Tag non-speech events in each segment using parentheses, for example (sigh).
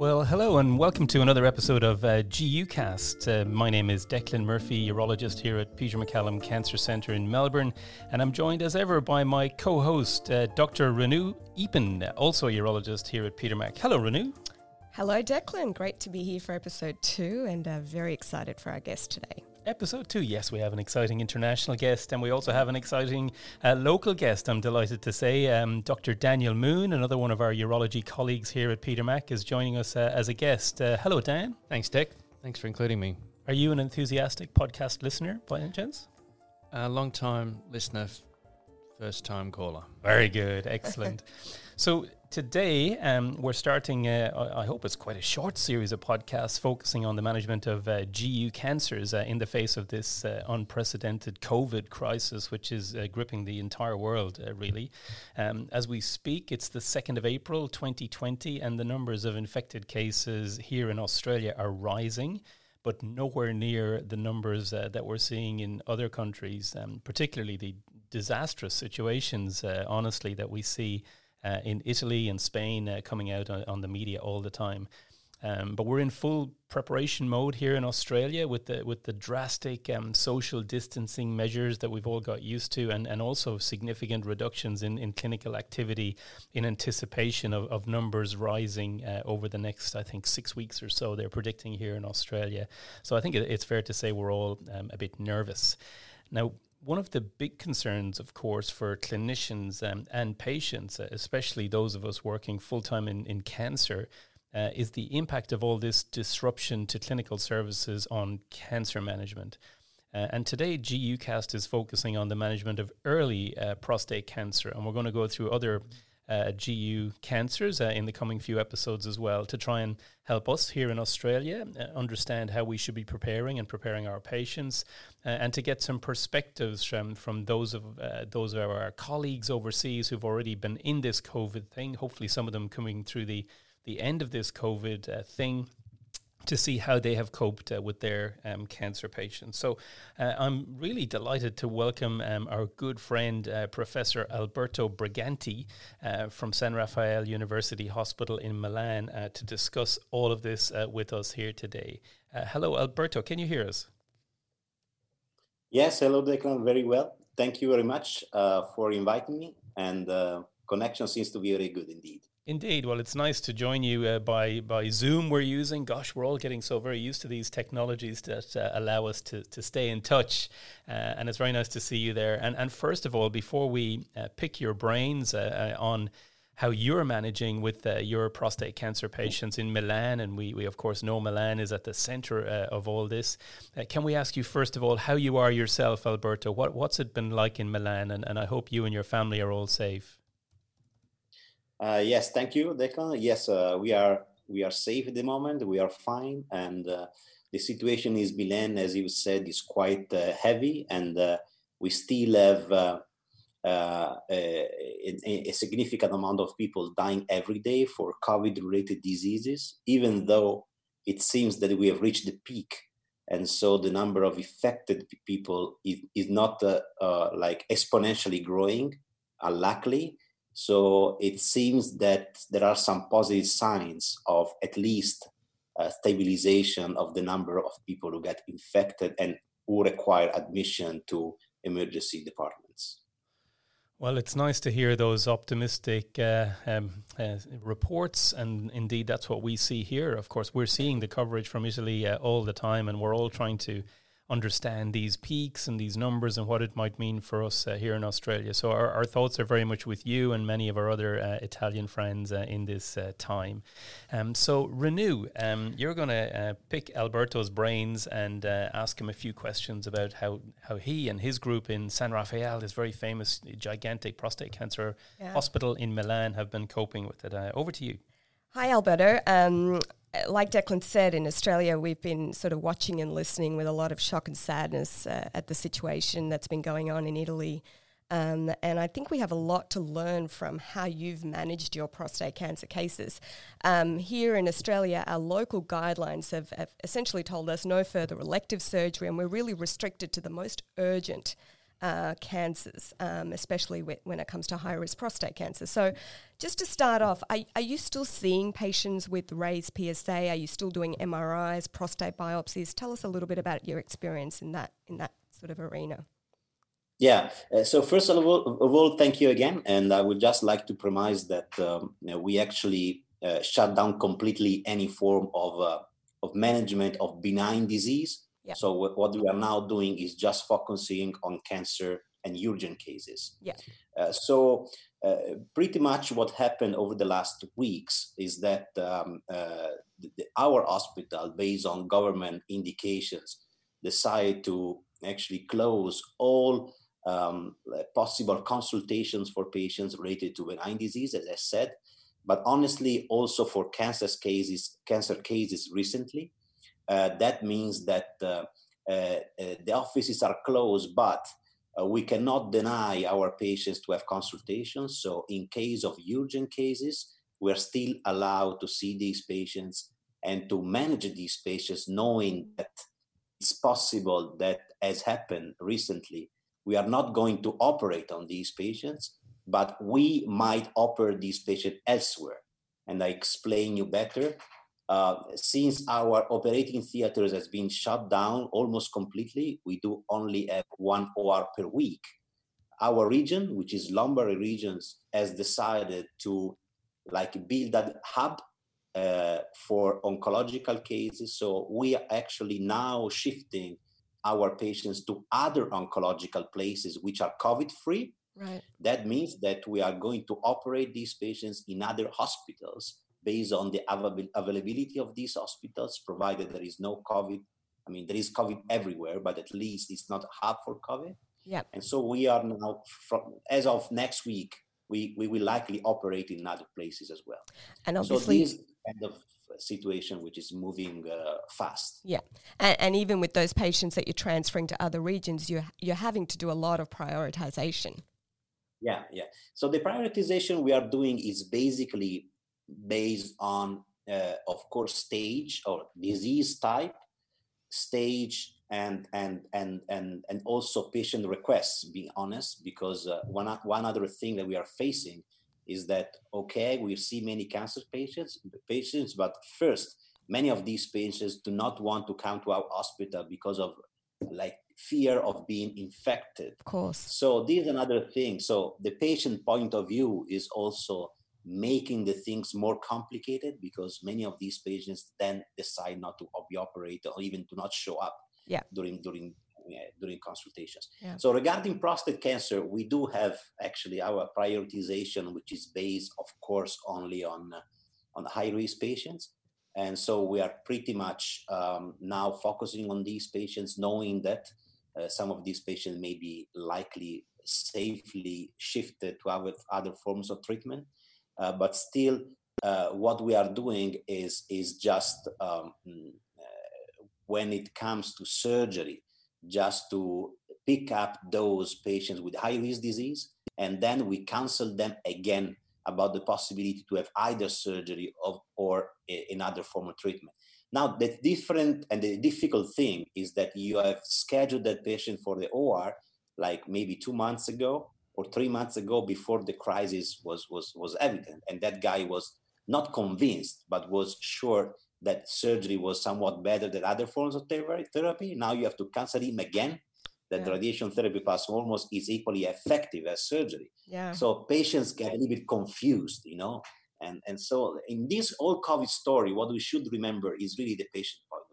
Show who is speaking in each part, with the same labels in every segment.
Speaker 1: Well, hello and welcome to another episode of uh, GUcast. Uh, my name is Declan Murphy, urologist here at Peter MacCallum Cancer Centre in Melbourne, and I'm joined as ever by my co-host, uh, Dr. Renu Eapen, also a urologist here at Peter Mac. Hello, Renu.
Speaker 2: Hello, Declan. Great to be here for episode two, and uh, very excited for our guest today.
Speaker 1: Episode two, yes, we have an exciting international guest, and we also have an exciting uh, local guest. I'm delighted to say, um, Dr. Daniel Moon, another one of our urology colleagues here at Peter Mac, is joining us uh, as a guest. Uh, hello, Dan.
Speaker 3: Thanks, Dick. Thanks for including me.
Speaker 1: Are you an enthusiastic podcast listener by any chance?
Speaker 3: A long time listener, first time caller.
Speaker 1: Very good, excellent. (laughs) so today um, we're starting. I hope it's quite a short series of podcasts focusing on the management of uh, GU cancers uh, in the face of this uh, unprecedented COVID crisis, which is uh, gripping the entire world. Uh, really, um, as we speak, it's the second of April, 2020, and the numbers of infected cases here in Australia are rising but nowhere near the numbers uh, that we're seeing in other countries, um, particularly the disastrous situations, uh, honestly, that we see uh, in Italy and Spain uh, coming out on, on, the media all the time. Um, but we're in full preparation mode here in Australia with the with the drastic um, social distancing measures that we've all got used to, and, and also significant reductions in, in clinical activity in anticipation of, of numbers rising uh, over the next, I think, six weeks or so. They're predicting here in Australia. So I think it, it's fair to say we're all um, a bit nervous. Now, one of the big concerns, of course, for clinicians um, and patients, uh, especially those of us working full time in, in cancer, uh, is the impact of all this disruption to clinical services on cancer management. Uh, and today, GUcast is focusing on the management of early uh, prostate cancer, and we're going to go through other uh, GU cancers uh, in the coming few episodes as well to try and help us here in Australia uh, understand how we should be preparing and preparing our patients uh, and to get some perspectives from, from those of uh, those of our colleagues overseas who've already been in this COVID thing. Hopefully, some of them coming through the the end of this COVID uh, thing to see how they have coped uh, with their um, cancer patients. So uh, I'm really delighted to welcome um, our good friend, uh, Professor Alberto Briganti uh, from San Raffaele University Hospital in Milan uh, to discuss all of this uh, with us here today. hello, Alberto. Can you hear us?
Speaker 4: Yes, hello, Declan. Very well. Thank you very much for inviting me. And connection seems to be very good indeed.
Speaker 1: Indeed. Well, it's nice to join you uh, by by Zoom. We're using. Gosh, we're all getting so very used to these technologies that uh, allow us to to stay in touch, uh, and it's very nice to see you there. And and first of all, before we uh, pick your brains uh, uh, on how you're managing with your prostate cancer patients in Milan, and we we of course know Milan is at the center of all this. can we ask you first of all how you are yourself, Alberto? What what's it been like in Milan? And and I hope you and your family are all safe.
Speaker 4: Uh, yes, thank you, Declan. Yes, uh, we are we are safe at the moment. We are fine, and uh, the situation in Milan, as you said, is quite uh, heavy, and uh, we still have uh, a, a, significant amount of people dying every day for COVID-related diseases. Even though it seems that we have reached the peak, and so the number of affected people is, is not like exponentially growing, unluckily so it seems that there are some positive signs of at least stabilization of the number of people who get infected and who require admission to emergency departments.
Speaker 1: Well, it's nice to hear those optimistic uh, um, uh, reports, and indeed, that's what we see here. Of course, we're seeing the coverage from Italy uh, all the time, and we're all trying to understand these peaks and these numbers and what it might mean for us uh, here in Australia. So our, our thoughts are very much with you and many of our other uh, Italian friends uh, in this uh, time. Um, so Renu, um, you're going to uh, pick Alberto's brains and uh, ask him a few questions about how, how he and his group in San Raffaele, this very famous gigantic prostate cancer yeah. hospital in Milan, have been coping with it. over to you.
Speaker 2: Hi, Alberto. Um, like Declan said, in Australia, we've been sort of watching and listening with a lot of shock and sadness uh, at the situation that's been going on in Italy. Um, and I think we have a lot to learn from how you've managed your prostate cancer cases. Um, here in Australia, our local guidelines have, have, essentially told us no further elective surgery, and we're really restricted to the most urgent uh, cancers, um, especially when it comes to high risk prostate cancer. So, just to start off, are, are you still seeing patients with raised PSA? Are you still doing MRIs, prostate biopsies? Tell us a little bit about your experience in that in that sort of arena.
Speaker 4: Yeah. Uh, so first of all, of all, thank you again, and I would just like to premise that um, you know, we actually uh, shut down completely any form of uh, of management of benign disease. Yeah. So w- what we are now doing is just focusing on cancer and urgent cases.
Speaker 2: Yeah.
Speaker 4: Uh, so uh, pretty much what happened over the last weeks is that um, uh, the, our hospital, based on government indications, decided to actually close all um, possible consultations for patients related to benign disease, as I said, but honestly, also for cancer cases, cancer cases recently. Uh, that means that uh, uh, the offices are closed, but we cannot deny our patients to have consultations. So, in case of urgent cases, we're still allowed to see these patients and to manage these patients, knowing that it's possible that, as happened recently, we are not going to operate on these patients, but we might operate these patients elsewhere. And I explain you better. Uh, since our operating theaters has been shut down almost completely, we do only have one OR per week. Our region, which is Lombardy regions, has decided to like build a hub uh, for oncological cases. So we are actually now shifting our patients to other oncological places which are COVID free.
Speaker 2: Right.
Speaker 4: That means that we are going to operate these patients in other hospitals based on the avail- availability of these hospitals, provided there is no COVID. I mean, there is COVID everywhere, but at least it's not hub for COVID.
Speaker 2: Yeah.
Speaker 4: And so we are now, from as of next week, we, we will likely operate in other places as well.
Speaker 2: And obviously,
Speaker 4: so kind of situation which is moving uh, fast.
Speaker 2: Yeah, and, and, even with those patients that you're transferring to other regions, you're you're having to do a lot of prioritization.
Speaker 4: Yeah, yeah. So the prioritization we are doing is basically based on, uh, of course, stage or disease type, stage, and and and and and also patient requests. Being honest, because uh, one one other thing that we are facing is that okay we see many cancer patients patients but first many of these patients do not want to come to our hospital because of like fear of being infected
Speaker 2: of course
Speaker 4: so this is another thing so the patient point of view is also making the things more complicated because many of these patients then decide not to be operated or even to not show up
Speaker 2: yeah.
Speaker 4: during during during consultations.
Speaker 2: Yeah.
Speaker 4: So regarding prostate cancer, we do have actually our prioritization, which is based, of course, only on on high risk patients. And so we are pretty much um, now focusing on these patients, knowing that uh, some of these patients may be likely safely shifted to other, other forms of treatment. Uh, but still, uh, what we are doing is, is just um, when it comes to surgery, just to pick up those patients with high risk disease and then we counsel them again about the possibility to have either surgery of, or another form of treatment. Now, the different and the difficult thing is that you have scheduled that patient for the OR like maybe two months ago or three months ago before the crisis was, was, was evident. And that guy was not convinced, but was sure that surgery was somewhat better than other forms of therapy. Now you have to cancel him again. That yeah. radiation therapy plus hormones is equally effective as surgery.
Speaker 2: Yeah.
Speaker 4: So patients get a little bit confused, you know. And and so in this whole COVID story, what we should remember is really the patient point.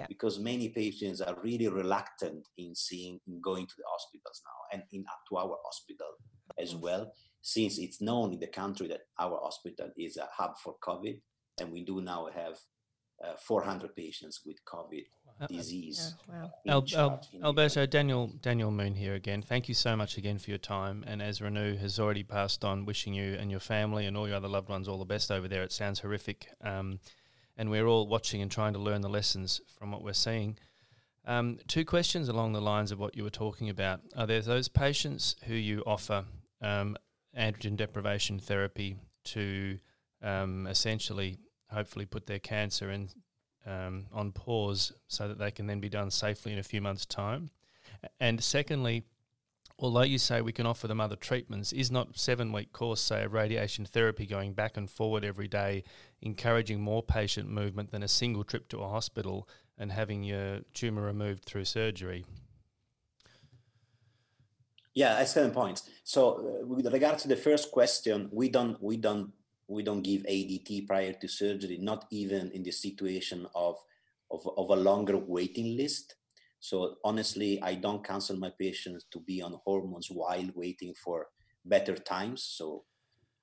Speaker 2: Yeah.
Speaker 4: Because many patients are really reluctant in seeing in going to the hospitals now and in to our hospital as well, since it's known in the country that our hospital is a hub for COVID and we do now have uh, 400 patients with COVID uh, disease.
Speaker 2: wow.
Speaker 3: Al- Al- Alberto, Daniel, Daniel Moon here again. Thank you so much again for your time. And as Renu has already passed on, wishing you and your family and all your other loved ones all the best over there. It sounds horrific. Um, and we're all watching and trying to learn the lessons from what we're seeing. Um, two questions along the lines of what you were talking about. Are there those patients who you offer um, androgen deprivation therapy to um, essentially hopefully put their cancer in, um, on pause so that they can then be done safely in a few months' time. And secondly, although you say we can offer them other treatments, is not seven week course, say, of radiation therapy going back and forward every day, encouraging more patient movement than a single trip to a hospital and having your tumour removed through surgery?
Speaker 4: Yeah, excellent points. So, uh, with regard to the first question, we don't we don't we don't give ADT prior to surgery, not even in the situation of of, of a longer waiting list. So honestly, I don't counsel my patients to be on hormones while waiting for better times. So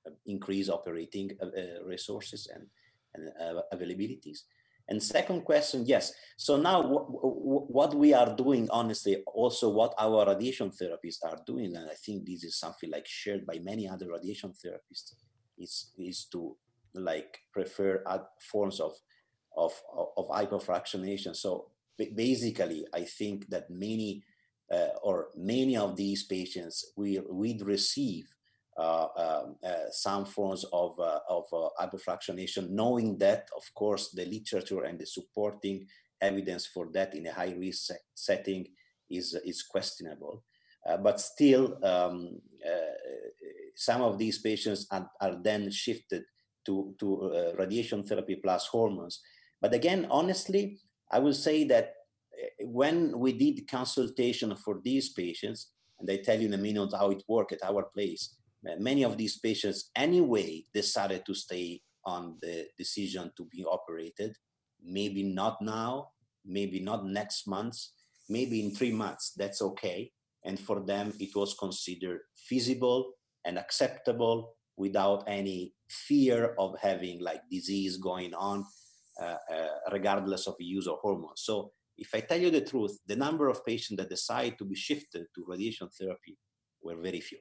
Speaker 4: uh, increase operating uh, uh, resources and, and uh, availabilities. And second question, yes. So now what we are doing, honestly, also what our radiation therapists are doing, and I think this is something like shared by many other radiation therapists, is, is to like prefer forms of, of, of hypofractionation. So basically, I think that many uh, or many of these patients will, will receive uh, um, uh, some forms of, uh, of hypofractionation, knowing that, of course, the literature and the supporting evidence for that in a high risk setting is, is questionable. Uh, but still, um, uh, some of these patients are, are then shifted to, to uh, radiation therapy plus hormones. But again, honestly, I will say that eh, when we did consultation for these patients, and I tell you in a minute how it worked at our place, eh, many of these patients anyway decided to stay on the decision to be operated. Maybe not now maybe not next month maybe in three months. That's okay. And for them it was considered feasible and acceptable without any fear of having like disease going on regardless of use of hormones so if i tell you the truth the number of patients that decide to be shifted to radiation therapy were very few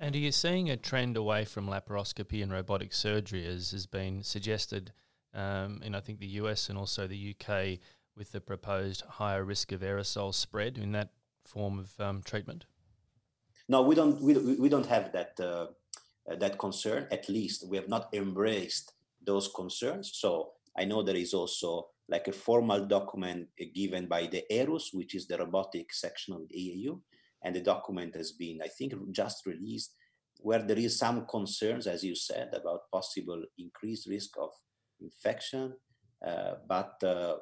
Speaker 3: and are you seeing a trend away from laparoscopy and robotic surgery, as has been suggested um, in, I think, the US and also the UK, with the proposed higher risk of aerosol spread in that form of um, treatment?
Speaker 4: No, we don't. We, we don't have that uh, that concern. At least we have not embraced those concerns. So I know there is also like a formal document given by the ERUS, which is the robotic section of the EAU, and the document has been, I think, just released, where there is some concerns, as you said, about possible increased risk of infection. Uh, but uh,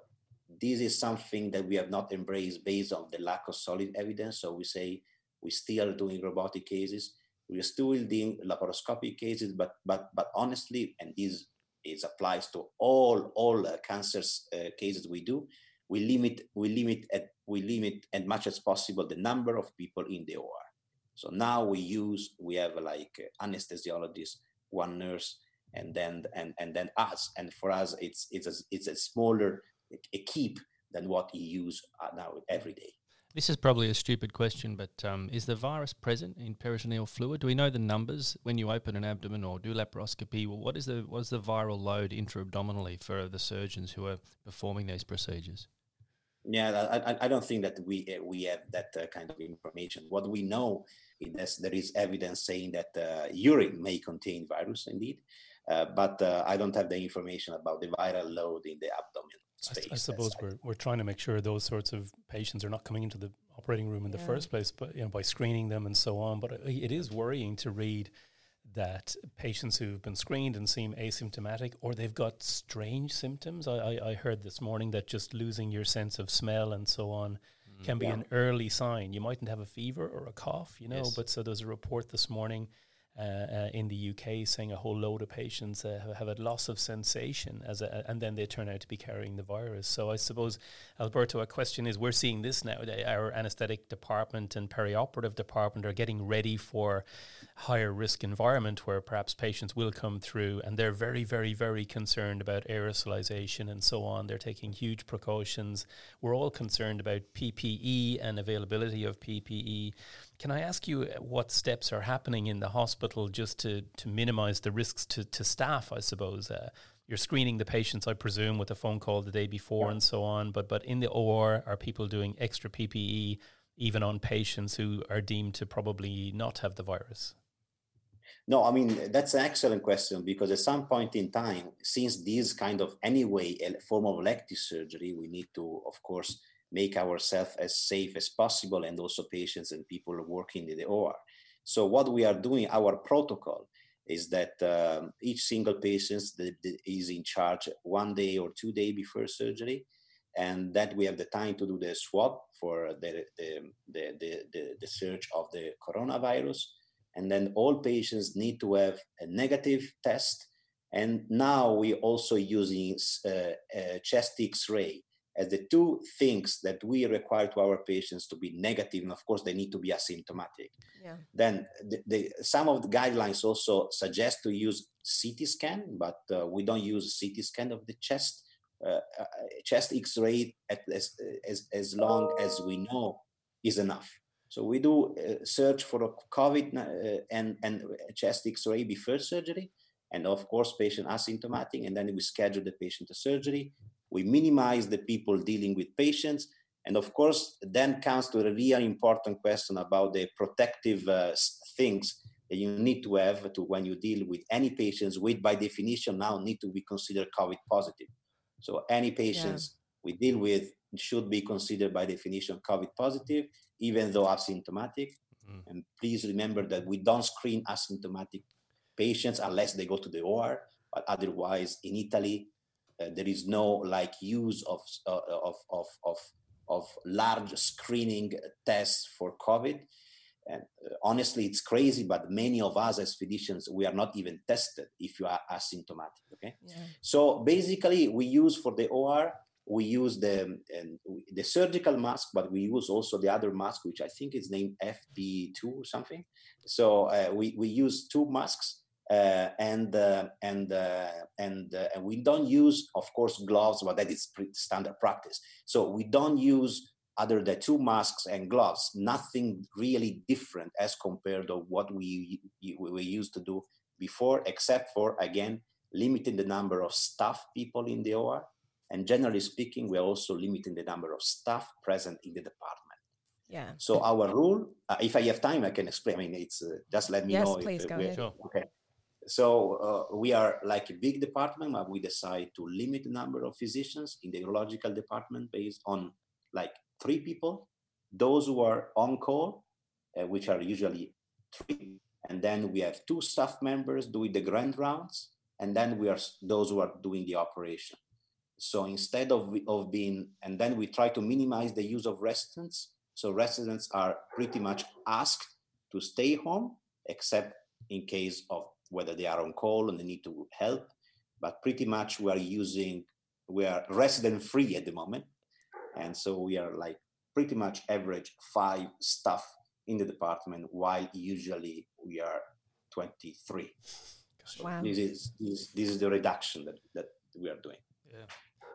Speaker 4: this is something that we have not embraced based on the lack of solid evidence. So we say we're still doing robotic cases. We are still doing laparoscopic cases, but but but honestly, and this is applies to all all uh, cancers uh, cases we do we limit we limit at we limit as much as possible the number of people in the OR. So now we use we have like anesthesiologist, one nurse, and then and and then us. And for us, it's it's a, it's a smaller a keep than what you use uh, now every day.
Speaker 3: This is probably a stupid question, but um, is the virus present in peritoneal fluid? Do we know the numbers when you open an abdomen or do laparoscopy? Well, what is the what is the viral load intra-abdominally for the surgeons who are performing these procedures?
Speaker 4: Yeah, I, I don't think that we we have that uh, kind of information. What we know is there is evidence saying that uh, urine may contain virus indeed, uh, but uh, I don't have the information about the viral load in the abdomen. Space.
Speaker 1: I, I suppose we're, we're trying to make sure those sorts of patients are not coming into the operating room in yeah. the first place, but you know by screening them and so on. But it is worrying to read that patients who've been screened and seem asymptomatic or they've got strange symptoms. I, I, I heard this morning that just losing your sense of smell and so on mm. can be yeah. an early sign. You mightn't have a fever or a cough, you know, yes. but so there's a report this morning uh, uh, in the UK saying a whole load of patients have, have a loss of sensation as a, and then they turn out to be carrying the virus. So I suppose, Alberto, a question is we're seeing this now. Our anaesthetic department and perioperative department are getting ready for higher risk environment where perhaps patients will come through and they're very, very, very concerned about aerosolization and so on. They're taking huge precautions. We're all concerned about PPE and availability of PPE. Can I ask you what steps are happening in the hospital just to, to minimize the risks to, to staff, I suppose? Uh, you're screening the patients, I presume, with a phone call the day before yeah. and so on. But but in the OR, are people doing extra PPE even on patients who are deemed to probably not have the virus?
Speaker 4: No, I mean that's an excellent question because at some point in time, since this kind of anyway a form of elective surgery, we need to, of course, make ourselves as safe as possible and also patients and people working in the OR. So what we are doing, our protocol is that um, each single patient is in charge one day or two day before surgery and that we have the time to do the swab for the, the, the, the, the search of the coronavirus. And then all patients need to have a negative test. And now we also using uh, chest X-ray as the two things that we require to our patients to be negative, and of course they need to be asymptomatic. Yeah. Then the, the, some of the guidelines also suggest to use CT scan, but uh, we don't use CT scan of the chest. Uh, uh, chest X-ray at as, as as long as we know is enough. So we do uh, search for a COVID uh, and and chest X-ray before surgery, and of course patient asymptomatic, and then we schedule the patient to surgery we minimize the people dealing with patients. And of course, then comes to a really important question about the protective uh, things that you need to have to when you deal with any patients with, by definition, now need to be considered COVID positive. So any patients yeah. we deal with should be considered by definition COVID positive, even though asymptomatic. Mm. And please remember that we don't screen asymptomatic patients unless they go to the OR. But otherwise, in Italy, there is no like use of, uh, of, of, of, of large screening tests for COVID. And uh, honestly, it's crazy, but many of us as physicians, we are not even tested if you are asymptomatic. Okay. Yeah. So basically, we use for the OR, we use the the surgical mask, but we use also the other mask, which I think is named FP2 or something. So uh, we we use two masks uh, and uh, and uh, and uh, and we don't use, of course, gloves, but that is standard practice. So we don't use other than two masks and gloves, nothing really different as compared to what we we used to do before, except for again limiting the number of staff people in the OR, and generally speaking, we're also limiting the number of staff present in the department.
Speaker 2: Yeah.
Speaker 4: So our rule, uh, if I have time, I can explain. I mean, it's uh, just let me
Speaker 2: yes,
Speaker 4: know.
Speaker 2: Yes, please
Speaker 4: if,
Speaker 2: go ahead.
Speaker 3: Sure.
Speaker 4: Okay. So uh, we are like a big department, but we decide to limit the number of physicians in the urological department based on like three people, those who are on call, uh, which are usually three, and then we have two staff members doing the grand rounds, and then we are those who are doing the operation. So instead of of being, and then we try to minimize the use of residents. So residents are pretty much asked to stay home, except in case of whether they are on call and they need to help. But pretty much we are using, we are resident free at the moment. And so we are like pretty much average five staff in the department, while usually we are 23. So wow. this, is, this, is, this is the reduction that, that we are doing.
Speaker 3: Yeah.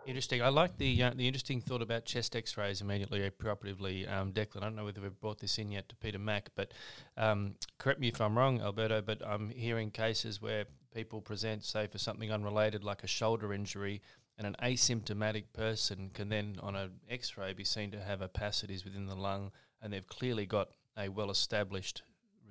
Speaker 3: Interesting. I like the uh, the interesting thought about chest X-rays immediately preoperatively. Um, Declan, I don't know whether we've brought this in yet to Peter Mac, but um, correct me if I'm wrong, Alberto. But I'm hearing cases where people present, say, for something unrelated like a shoulder injury, and an asymptomatic person can then, on an X-ray, be seen to have opacities within the lung, and they've clearly got a well-established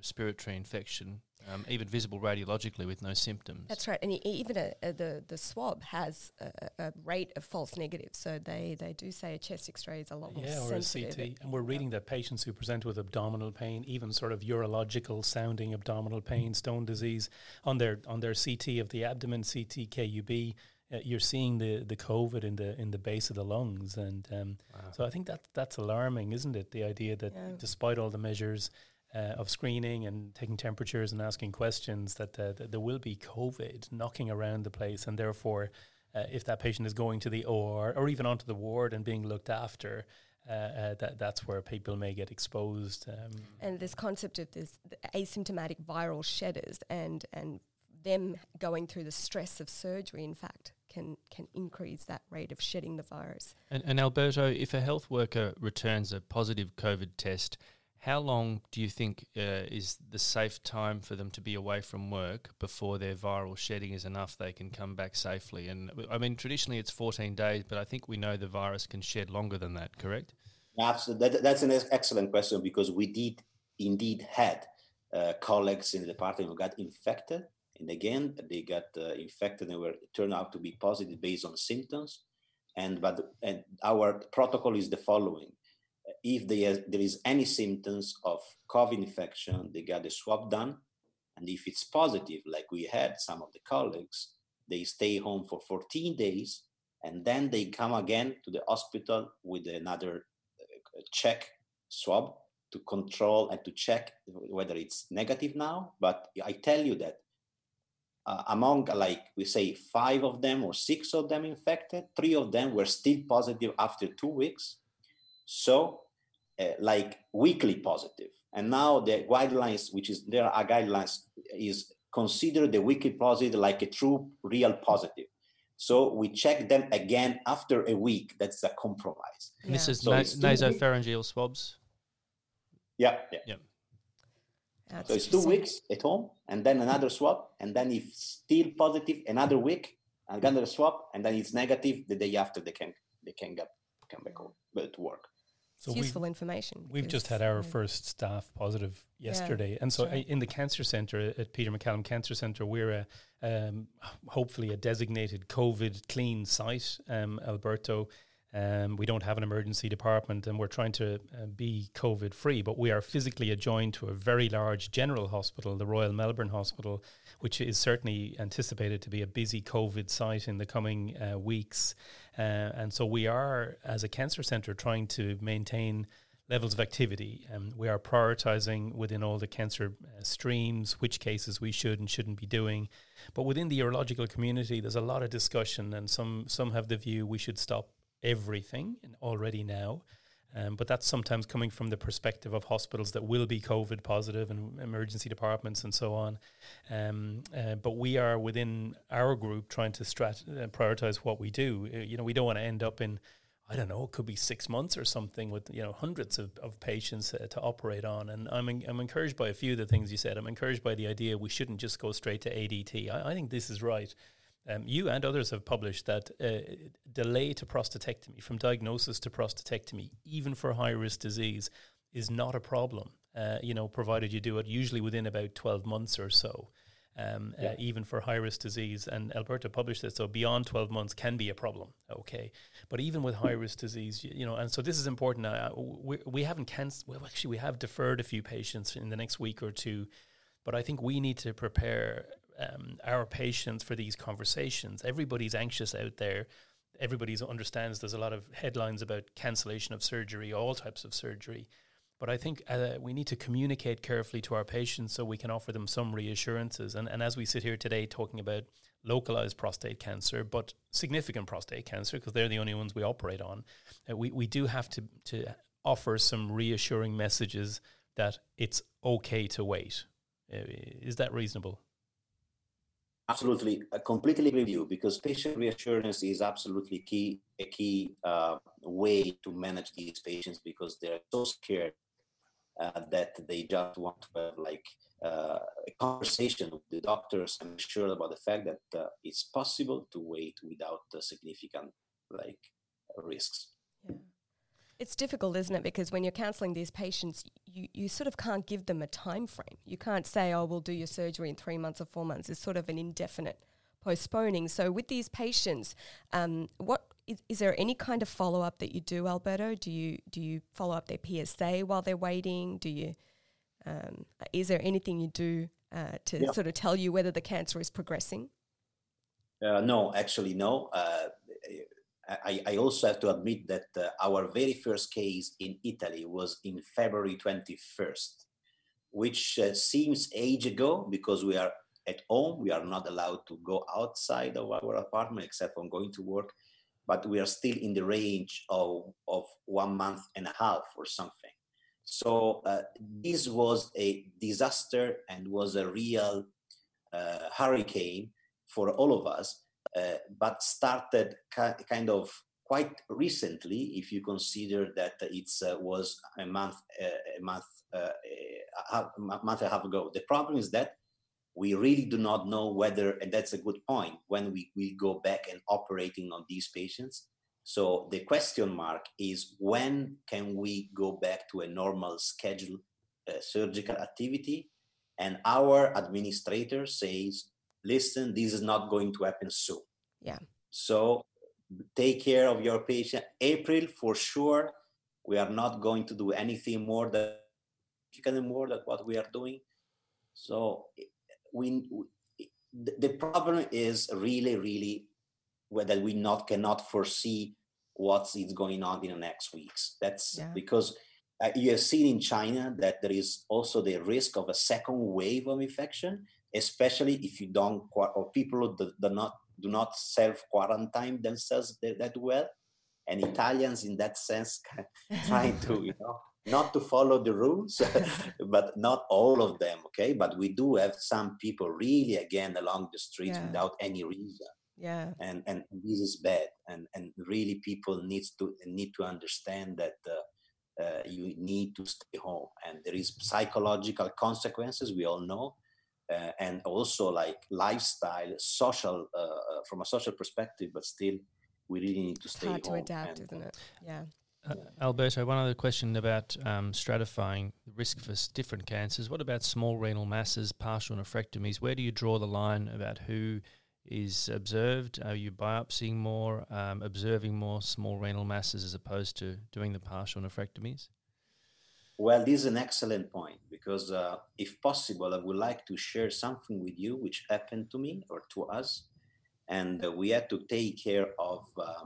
Speaker 3: respiratory infection um, even visible radiologically with no symptoms.
Speaker 2: That's right, and even a, a, the the swab has a, a, rate of false negatives, so they, they do say a chest X-ray is a lot more yeah, or a CT.
Speaker 1: And we're reading that patients who present with abdominal pain, even sort of urological sounding abdominal pain, stone disease, on their on their CT of the abdomen, CT KUB, uh, you're seeing the, the COVID in the in the base of the lungs, and um, wow. so I think that that's alarming, isn't it? The idea that yeah. despite all the measures uh, of screening and taking temperatures and asking questions that, uh, that there will be COVID knocking around the place, and therefore, uh, if that patient is going to the OR or even onto the ward and being looked after, uh, uh, that that's where people may get exposed. Um.
Speaker 2: And this concept of this asymptomatic viral shedders and and them going through the stress of surgery, in fact, can can increase that rate of shedding the virus.
Speaker 3: And, and Alberto, if a health worker returns a positive COVID test how long do you think uh, is the safe time for them to be away from work before their viral shedding is enough they can come back safely? And I mean, traditionally it's 14 days, but I think we know the virus can shed longer than that, correct?
Speaker 4: Absolutely. That, that's an excellent question because we did indeed had uh, colleagues in the department who got infected. And again, they got uh, infected and were turned out to be positive based on symptoms. And but and our protocol is the following: if there is any symptoms of COVID infection, they get a swab done, and if it's positive, like we had some of the colleagues, they stay home for 14 days, and then they come again to the hospital with another uh, check swab to control and to check whether it's negative now. But I tell you that uh, among like we say five of them or six of them infected, three of them were still positive after two weeks. So uh, like weakly positive. And now the guidelines, which is there are guidelines, is consider the weakly positive like a true real positive. So we check them again after a week. That's a compromise.
Speaker 3: Yeah. This is so na- nasopharyngeal swabs.
Speaker 4: Yeah, yeah. yeah. That's so it's two weeks at home, and then another swab, and then if still positive, another week, another swab, and then it's negative. The day after, they can they can get come back home, to work.
Speaker 2: So useful information.
Speaker 1: We've just had our yeah. first staff positive yesterday, yeah, and so right. in the cancer center at Peter MacCallum Cancer Center, we're a, um, hopefully a designated COVID clean site. Um, Alberto um, we don't have an emergency department and we're trying to uh, be COVID free, but we are physically adjoined to a very large general hospital, the Royal Melbourne Hospital, which is certainly anticipated to be a busy COVID site in the coming uh, weeks. Uh, and so we are, as a cancer centre, trying to maintain levels of activity. Um, we are prioritizing within all the cancer uh, streams which cases we should and shouldn't be doing. But within the urological community, there's a lot of discussion, and some some have the view we should stop everything already now. Um, but that's sometimes coming from the perspective of hospitals that will be COVID positive and emergency departments and so on. Um, uh, but we are within our group trying to strat- uh, prioritize what we do. Uh, you know, we don't want to end up in, I don't know, it could be six months or something with you know hundreds of, of patients uh, to operate on. And I'm en- I'm encouraged by a few of the things you said. I'm encouraged by the idea we shouldn't just go straight to ADT. I, I think this is right. Um, you and others have published that uh, delay to prostatectomy, from diagnosis to prostatectomy, even for high risk disease, is not a problem. Uh, you know, provided you do it usually within about 12 months or so, um, uh, yeah. uh, even for high risk disease. And Alberto published this, so beyond 12 months can be a problem. Okay. But even with high risk disease, you, you, know, and so this is important. Uh, we, we haven't cancelled, well, actually, we have deferred a few patients in the next week or two. But I think we need to prepare um, our patients for these conversations. Everybody's anxious out there. Everybody understands there's a lot of headlines about cancellation of surgery, all types of surgery. But I think uh, we need to communicate carefully to our patients so we can offer them some reassurances. And, and as we sit here today talking about localized prostate cancer, but significant prostate cancer, because they're the only ones we operate on, uh, we, we do have to, to offer some reassuring messages that it's okay to wait. Uh, is that reasonable?
Speaker 4: Absolutely, I completely agree with you because patient reassurance is absolutely key, a key uh, way to manage these patients because they're so scared uh, that they just want to have like uh, a conversation with the doctors and sure about the fact that uh, it's possible to wait without significant like risks.
Speaker 2: Yeah. It's difficult, isn't it? Because when you're counselling these patients, you, you sort of can't give them a time frame. You can't say, oh, we'll do your surgery in three months or four months. It's sort of an indefinite postponing. So with these patients, um, what is, is there any kind of follow up that you do, Alberto? Do you do you follow up their PSA while they're waiting? Do you um, is there anything you do uh, to yeah. sort of tell you whether the cancer is progressing?
Speaker 4: Uh, no, actually, no. Uh, I, I, also have to admit that uh, our very first case in Italy was in February 21st, which uh, seems age ago because we are at home. We are not allowed to go outside of our apartment except for going to work, but we are still in the range of, of one month and a half or something. So uh, this was a disaster and was a real uh, hurricane for all of us uh, but started ki- kind of quite recently if you consider that it uh, was a month uh, a month uh, a month and a half ago. The problem is that we really do not know whether and that's a good point when we will go back and operating on these patients. So the question mark is when can we go back to a normal schedule uh, surgical activity? And our administrator says listen, this is not going to happen soon.
Speaker 2: Yeah.
Speaker 4: So take care of your patient. April, for sure, we are not going to do anything more than more than what we are doing. So we, the problem is really, really whether we not cannot foresee what is going on in the next weeks. That's yeah. because uh, you have seen in China that there is also the risk of a second wave of infection, especially if you don't or people do, do not do not self quarantine themselves that well, and Italians in that sense (laughs) trying to you know not to follow the rules, (laughs) but not all of them. Okay, but we do have some people really again along the streets yeah. without any reason.
Speaker 2: Yeah.
Speaker 4: And and this is bad. And and really people needs to need to understand that uh, uh, you need to stay home. And there is psychological consequences we all know uh, and also like lifestyle social uh, uh, from a social perspective but still we really need to stay
Speaker 2: hard
Speaker 4: home
Speaker 2: to adapt and, isn't it yeah
Speaker 3: uh, Alberto, one other question about um, stratifying the risk for different cancers. What about small renal masses, partial nephrectomies? Where do you draw the line about who is observed? Are you biopsying more, um, observing more small renal masses as opposed to doing the partial nephrectomies?
Speaker 4: Well, this is an excellent point because, uh, if possible, I would like to share something with you which happened to me or to us. And uh, we had to take care of uh,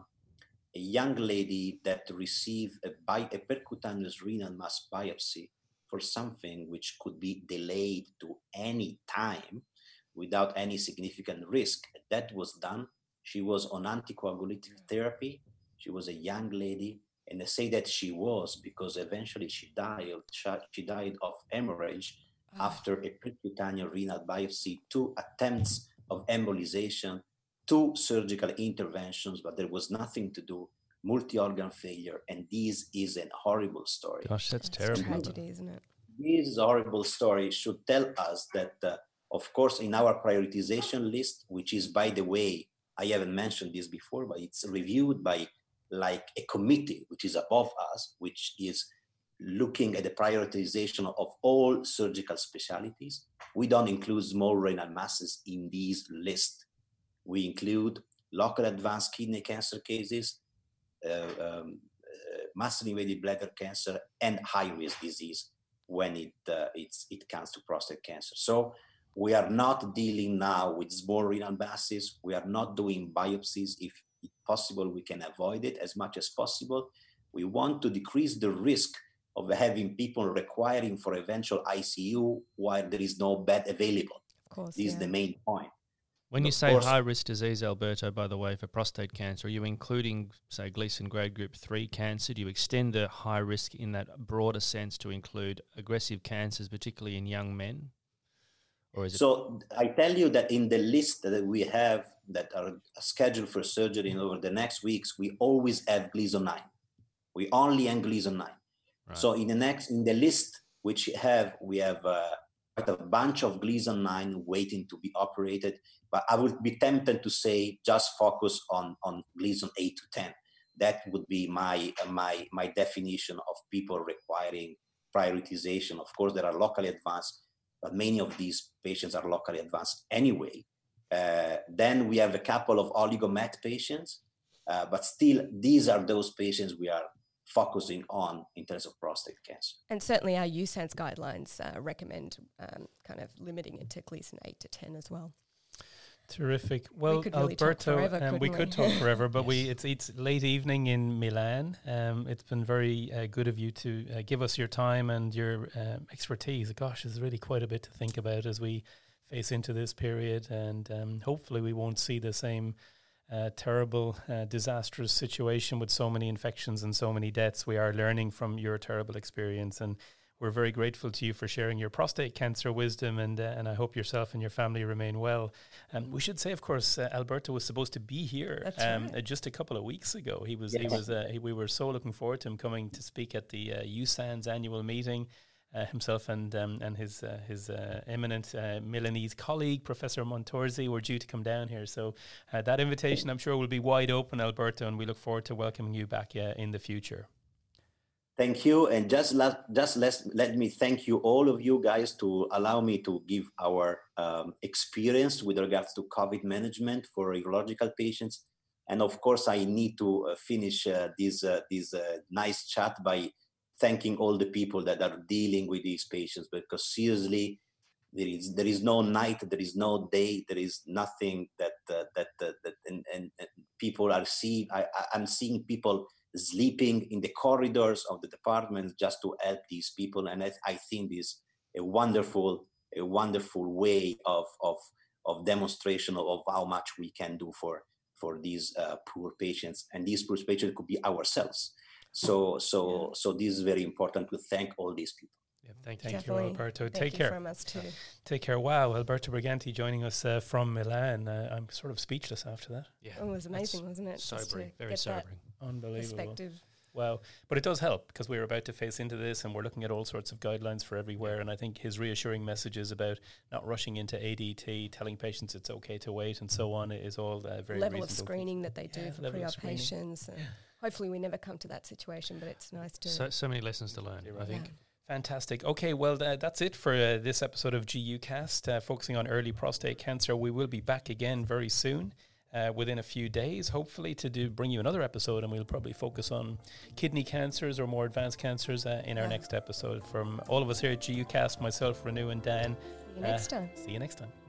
Speaker 4: a young lady that received a, bi- a percutaneous renal mass biopsy for something which could be delayed to any time without any significant risk. That was done. She was on anticoagulative therapy. She was a young lady. And they say that she was because eventually she died. She died of hemorrhage oh. after a percutaneous renal biopsy, two attempts of embolization, two surgical interventions, but there was nothing to do. Multi-organ failure, and this is a horrible story.
Speaker 3: Gosh, that's, that's terrible.
Speaker 2: Tragedy, isn't it?
Speaker 4: This horrible story should tell us that uh, of course, in our prioritization list, which is, by the way, I haven't mentioned this before, but it's reviewed by like a committee, which is above us, which is looking at the prioritization of all surgical specialties. We don't include small renal masses in this list. We include local advanced kidney cancer cases, uh, um, uh, muscle invasive bladder cancer, and high risk disease when it, uh, it comes to prostate cancer. So we are not dealing now with small renal masses. We are not doing biopsies. If possible, we can avoid it as much as possible. We want to decrease the risk of having people requiring for eventual ICU while there is no bed available.
Speaker 2: Of course,
Speaker 4: this
Speaker 2: yeah.
Speaker 4: is the main point.
Speaker 3: When you say high risk disease, Alberto, by the way, for prostate cancer, are you including, say, Gleason grade group 3 cancer? Do you extend the high risk in that broader sense to include aggressive cancers, particularly in young men?
Speaker 4: Or is it so I tell you that in the list that we have that are scheduled for surgery in over the next weeks, we always have Gleason 9. We only have Gleason 9. Right. So in the next in the list which we have, we have uh, a bunch of Gleason 9 waiting to be operated. But I would be tempted to say just focus on on Gleason 8 to 10. That would be my uh, my my definition of people requiring prioritization. Of course, there are locally advanced but many of these patients are locally advanced anyway. Uh, then we have a couple of oligomet patients, uh, but still, these are those patients we are focusing on in terms of prostate cancer.
Speaker 2: And certainly, our USANZ guidelines uh, recommend um, kind of limiting it to Gleason 8 to 10 as well.
Speaker 1: Terrific. Well, we really Alberto, forever, um, we, we, could talk forever, but (laughs) yes. we it's it's late evening in Milan. Um, it's been very uh, good of you to uh, give us your time and your um, expertise. Gosh, there's really quite a bit to think about as we face into this period, and um, hopefully we won't see the same uh, terrible, uh, disastrous situation with so many infections and so many deaths. We are learning from your terrible experience and we're very grateful to you for sharing your prostate cancer wisdom, and uh, and I hope yourself and your family remain well. Um, we should say, of course, uh, Alberto was supposed to be here um, right. uh, just a couple of weeks ago. He was yes. he was uh, he, we were so looking forward to him coming to speak at the uh, USANZ annual meeting. Uh, himself and um, and his uh, his uh, eminent uh, Milanese colleague, Professor Montorsi, were due to come down here. So uh, that invitation, I'm sure, will be wide open, Alberto, and we look forward to welcoming you back in the future.
Speaker 4: Thank you, and just let just let let me thank you all of you guys to allow me to give our um, experience with regards to COVID management for urological patients. And of course, I need to uh, finish uh, this uh, this uh, nice chat by thanking all the people that are dealing with these patients because seriously, there is there is no night, there is no day, there is nothing that uh, that that and, and, and, people are seeing. I, I'm seeing people sleeping in the corridors of the departments just to help these people, and I, I think this a wonderful a wonderful way of of of demonstration of, of how much we can do for for these uh, poor patients and these poor patients could be ourselves so so yeah. so this is very important to thank all these people
Speaker 1: yeah, thank, thank you, Alberto.
Speaker 2: Thank
Speaker 1: Take
Speaker 2: you
Speaker 1: care.
Speaker 2: From us too.
Speaker 1: Take care. Wow, Alberto Briganti joining us uh, from Milan. Uh, I'm sort of speechless after that.
Speaker 2: Yeah, oh, it was amazing, wasn't it?
Speaker 3: Sobering, very sobering,
Speaker 1: unbelievable.
Speaker 2: Perspective.
Speaker 1: Wow. But it does help because we're about to face into this and we're looking at all sorts of guidelines for everywhere. And I think his reassuring messages about not rushing into ADT, telling patients it's okay to wait and so on is all uh, very
Speaker 2: Level of screening that they do yeah, for pre-op patients.
Speaker 1: Yeah.
Speaker 2: Hopefully we never come to that situation, but it's nice to...
Speaker 3: So, so many lessons to learn, I think. Yeah.
Speaker 1: Fantastic. Okay, well, uh, that's it for uh, this episode of GU Cast, uh, focusing on early prostate cancer. We will be back again very soon uh, within a few days, hopefully, to do bring you another episode, and we'll probably focus on kidney cancers or more advanced cancers uh, in our next episode. From all of us here at GUcast, myself, Renu, and Dan.
Speaker 2: See you next
Speaker 1: uh,
Speaker 2: time.
Speaker 1: See you next time.